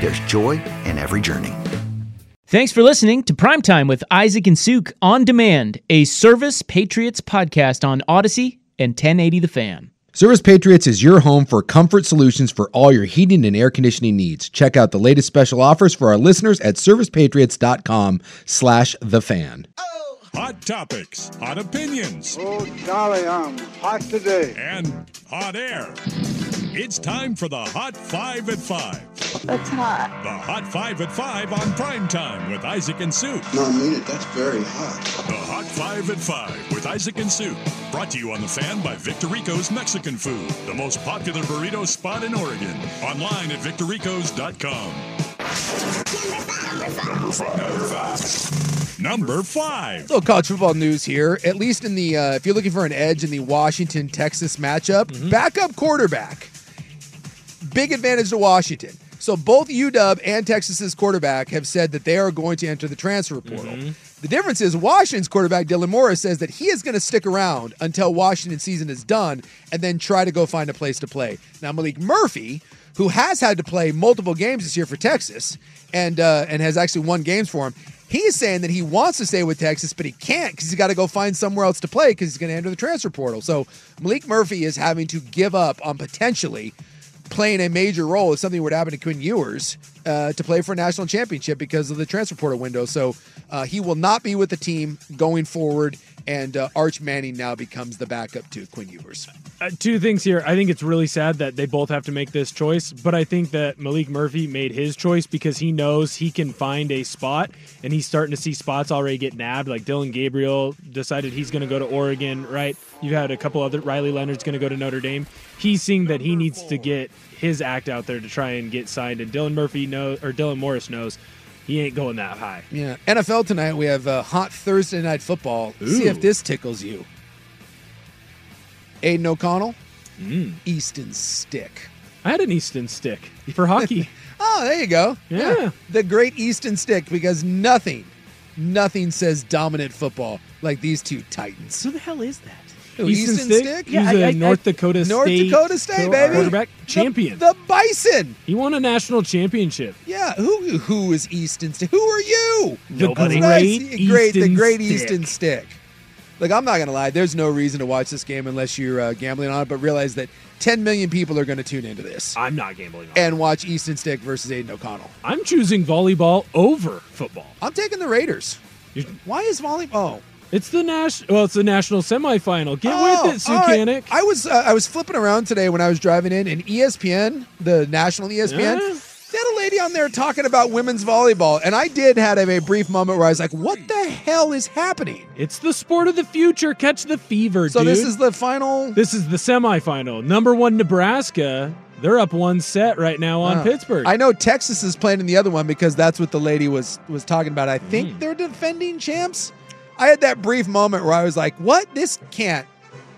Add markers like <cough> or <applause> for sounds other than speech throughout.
there's joy in every journey. Thanks for listening to Primetime with Isaac and Suk on demand, a Service Patriots podcast on Odyssey and 1080 The Fan. Service Patriots is your home for comfort solutions for all your heating and air conditioning needs. Check out the latest special offers for our listeners at servicepatriots.com slash the fan. Hot topics, hot opinions, Oh, golly, I'm hot today. and hot air. It's time for the Hot Five at Five. That's hot. The Hot Five at Five on prime time with Isaac and Sue. No, I mean it. That's very hot. The Hot Five at Five with Isaac and Sue. Brought to you on the fan by Victorico's Mexican Food, the most popular burrito spot in Oregon. Online at victoricos.com. Number five. Number five. Number five. little college football news here. At least in the, uh, if you're looking for an edge in the Washington Texas matchup, backup quarterback, big advantage to Washington. So both UW and Texas's quarterback have said that they are going to enter the transfer portal. The difference is Washington's quarterback Dylan Morris says that he is going to stick around until Washington season is done and then try to go find a place to play. Now Malik Murphy, who has had to play multiple games this year for Texas and uh, and has actually won games for him, he's saying that he wants to stay with Texas, but he can't because he's got to go find somewhere else to play because he's going to enter the transfer portal. So Malik Murphy is having to give up on potentially playing a major role if something were to happen to Quinn Ewers uh, to play for a national championship because of the transfer portal window. So uh, he will not be with the team going forward, and uh, Arch Manning now becomes the backup to Quinn Ewers. Uh, two things here. I think it's really sad that they both have to make this choice, but I think that Malik Murphy made his choice because he knows he can find a spot, and he's starting to see spots already get nabbed. Like Dillon Gabriel decided he's going to go to Oregon, right? You've had a couple other. Riley Leonard's going to go to Notre Dame. He's seeing that he needs to get his act out there to try and get signed, and Dylan Murphy knows, or Dylan Morris knows, he ain't going that high. Yeah. NFL tonight, we have uh, hot Thursday night football. See if this tickles you. Aidan O'Connell, Mm. Easton Stick. I had an Easton stick for hockey. <laughs> Oh, there you go. Yeah. The great Easton Stick, because nothing, nothing says dominant football like these two Titans. Who the hell is that? Who, Easton Easton Stick? Stick? He's Yeah, a I- I- North Dakota North State Dakota State, co- baby. quarterback The- champion. The, Bison. he won a national championship. Yeah, who who is Easton Stick? Who are you? The Nobody. great Nice. great, the great Stick. Easton Stick. Look, I'm not gonna lie. There's no reason to watch this game unless you're uh, gambling on it. But realize that 10 million people are going to tune into this I'm not gambling on it. and watch Easton Stick versus Aidan O'Connell. I'm choosing volleyball over football. I'm taking the Raiders. You're- Why is volleyball? Oh, It's the national. Well, it's the national semifinal. Get Oh, with it, all right. I was uh, I was flipping around today when I was driving in, and ESPN, the national ESPN, Yeah. They had a lady on there talking about women's volleyball, and I did had a, brief moment where I was like, "What the hell is happening?" It's the sport of the future. Catch the fever, So dude. this is the final. this is the semifinal. Number one, Nebraska. They're up one set right now on Pittsburgh. I know Texas is playing in the other one because that's what the lady was was talking about. I think Mm. they're defending champs. I had that brief moment where I was like, "What? This can't,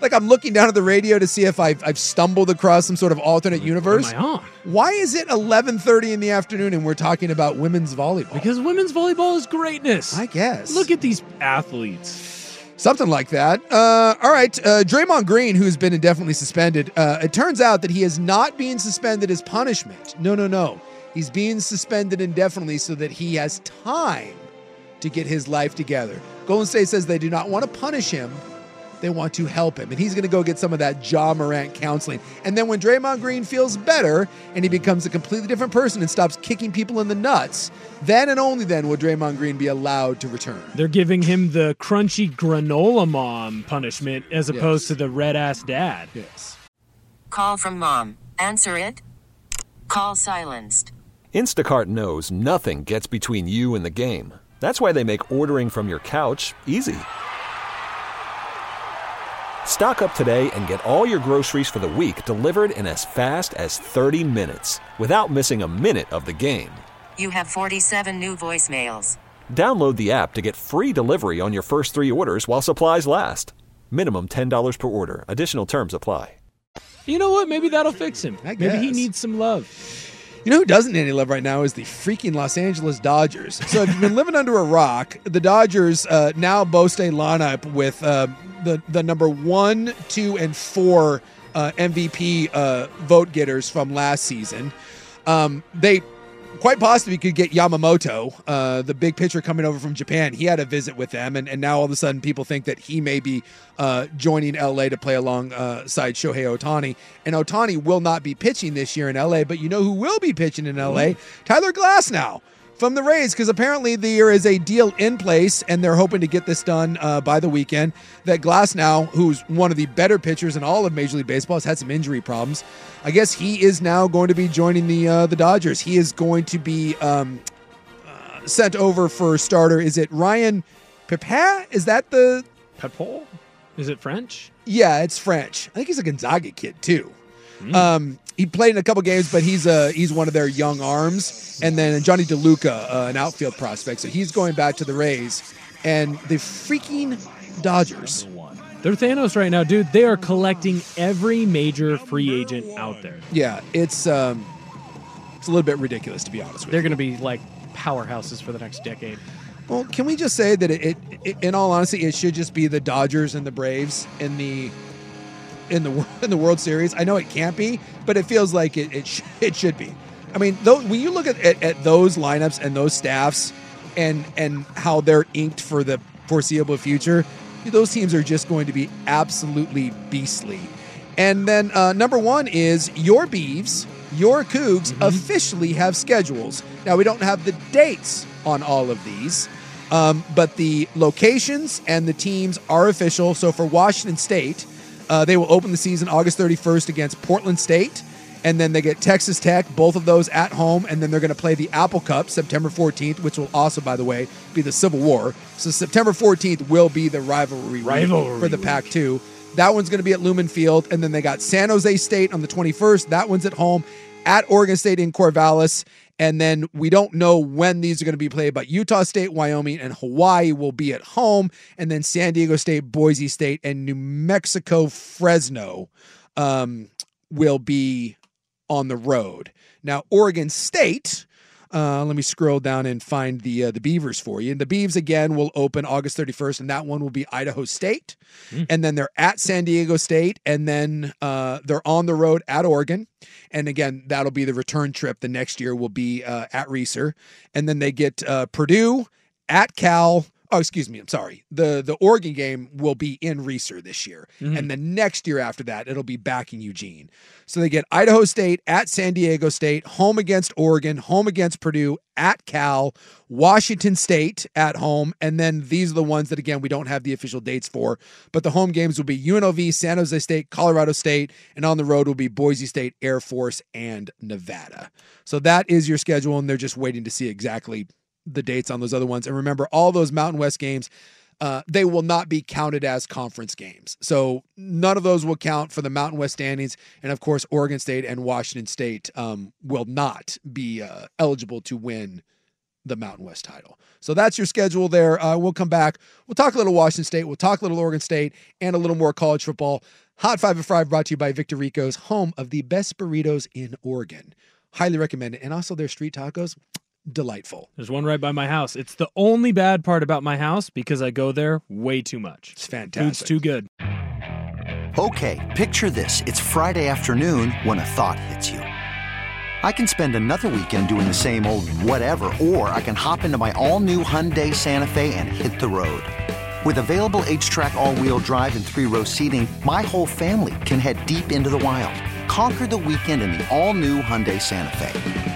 like I'm looking down at the radio to see if I've, I've stumbled across some sort of alternate universe. Am I on? Why is it 11:30 in the afternoon and we're talking about women's volleyball? Because women's volleyball is greatness. I guess. Look at these athletes. Something like that. Uh, all right. Uh, Draymond Green, who's been indefinitely suspended, uh, it turns out that he is not being suspended as punishment. No, no, no. He's being suspended indefinitely so that he has time to get his life together. Golden State says they do not want to punish him. They want to help him. And he's going to go get some of that Ja Morant counseling. And then when Draymond Green feels better and he becomes a completely different person and stops kicking people in the nuts, then and only then will Draymond Green be allowed to return. They're giving him the crunchy granola mom punishment as opposed Yes. to the red ass dad. Yes. Call from mom. Answer it. Call silenced. Instacart knows nothing gets between you and the game. That's why they make ordering from your couch easy. Stock up today and get all your groceries for the week delivered in as fast as 30 minutes without missing a minute of the game. You have 47 new voicemails. Download the app to get free delivery on your first three orders while supplies last. Minimum $10 per order. Additional terms apply. You know what? Maybe that'll fix him. I Maybe he needs some love. You know who doesn't need any love right now is the freaking Los Angeles Dodgers. So if you've been living under a rock, the Dodgers uh, now boast a lineup with uh, the the number one, two, and four uh, MVP uh, vote getters from last season. Um, they quite possibly could get Yamamoto, uh, the big pitcher coming over from Japan. He had a visit with them, and, and now all of a sudden people think that he may be uh, joining LA to play alongside Shohei Ohtani. And Ohtani will not be pitching this year in LA, but you know who will be pitching in LA? Tyler Glasnow. From the Rays, because apparently there is a deal in place, and they're hoping to get this done uh, by the weekend. That Glasnow, who's one of the better pitchers in all of Major League Baseball, has had some injury problems. I guess he is now going to be joining the uh, the Dodgers. He is going to be um, uh, sent over for starter. Is it Ryan Pepiot? Is that the? Pepol? Is it French? Yeah, it's French. I think he's a Gonzaga kid too. Um, he played in a couple games, but he's uh he's one of their young arms. And then Jonny DeLuca, uh, an outfield prospect, so he's going back to the Rays. And the freaking Dodgers. They're Thanos right now, dude. They are collecting every major free agent out there. Yeah, it's um, it's a little bit ridiculous to be honest with you. They're going to be like powerhouses for the next decade. Well, can we just say that it, it, it, in all honesty, it should just be the Dodgers and the Braves in the in the <laughs> in the World Series. I know it can't be, but it feels like it it, sh- it should be. I mean, though, when you look at, at at those lineups and those staffs, and and how they're inked for the foreseeable future, those teams are just going to be absolutely beastly. And then uh, number one is your Beavs, your Cougs officially have schedules. Now we don't have the dates on all of these, um, but the locations and the teams are official. So for Washington State, uh, they will open the season August 31st against Portland State. And then they get Texas Tech, both of those at home. And then they're going to play the Apple Cup September 14th, which will also, by the way, be the Civil War. So September 14th will be the rivalry, Rivalry for the. Pac 2. That one's going to be at Lumen Field. And then they got San Jose State on the 21st. That one's at home at Oregon State in Corvallis. And then we don't know when these are going to be played, but Utah State, Wyoming, and Hawaii will be at home. And then San Diego State, Boise State, and New Mexico, Fresno um, will be on the road. Now, Oregon State. Uh, let me scroll down and find the uh, the Beavers for you. And the Beavs again will open August 31st, and that one will be Idaho State. And then they're at San Diego State, and then uh, they're on the road at Oregon. And again, that'll be the return trip. The next year will be uh, at Reser, and then they get uh, Purdue at Cal. Oh, excuse me. I'm sorry. the The Oregon game will be in Reser this year, mm-hmm. and the next year after that, it'll be back in Eugene. So they get Idaho State at San Diego State, home against Oregon, home against Purdue, at Cal, Washington State at home, and then these are the ones that again we don't have the official dates for, but the home games will be UNLV, San Jose State, Colorado State, and on the road will be Boise State, Air Force, and Nevada. So that is your schedule, and they're just waiting to see exactly the dates on those other ones. And remember, all those Mountain West games uh, they will not be counted as conference games. So none of those will count for the Mountain West standings. And of course, Oregon State and Washington State um, will not be uh, eligible to win the Mountain West title. So that's your schedule there. Uh, we'll come back. We'll talk a little Washington State. We'll talk a little Oregon State and a little more college football. Hot Five of Five brought to you by Victorico's, home of the best burritos in Oregon. Highly recommend it. And also their street tacos, delightful. There's one right by my house. It's the only bad part about my house because I go there way too much. It's fantastic. Food's too good. Okay, picture this. It's Friday afternoon when a thought hits you. I can spend another weekend doing the same old whatever, or I can hop into my all new Hyundai Santa Fe and hit the road. With available HTRAC, all wheel drive, and three row seating, my whole family can head deep into the wild. Conquer the weekend in the all new Hyundai Santa Fe.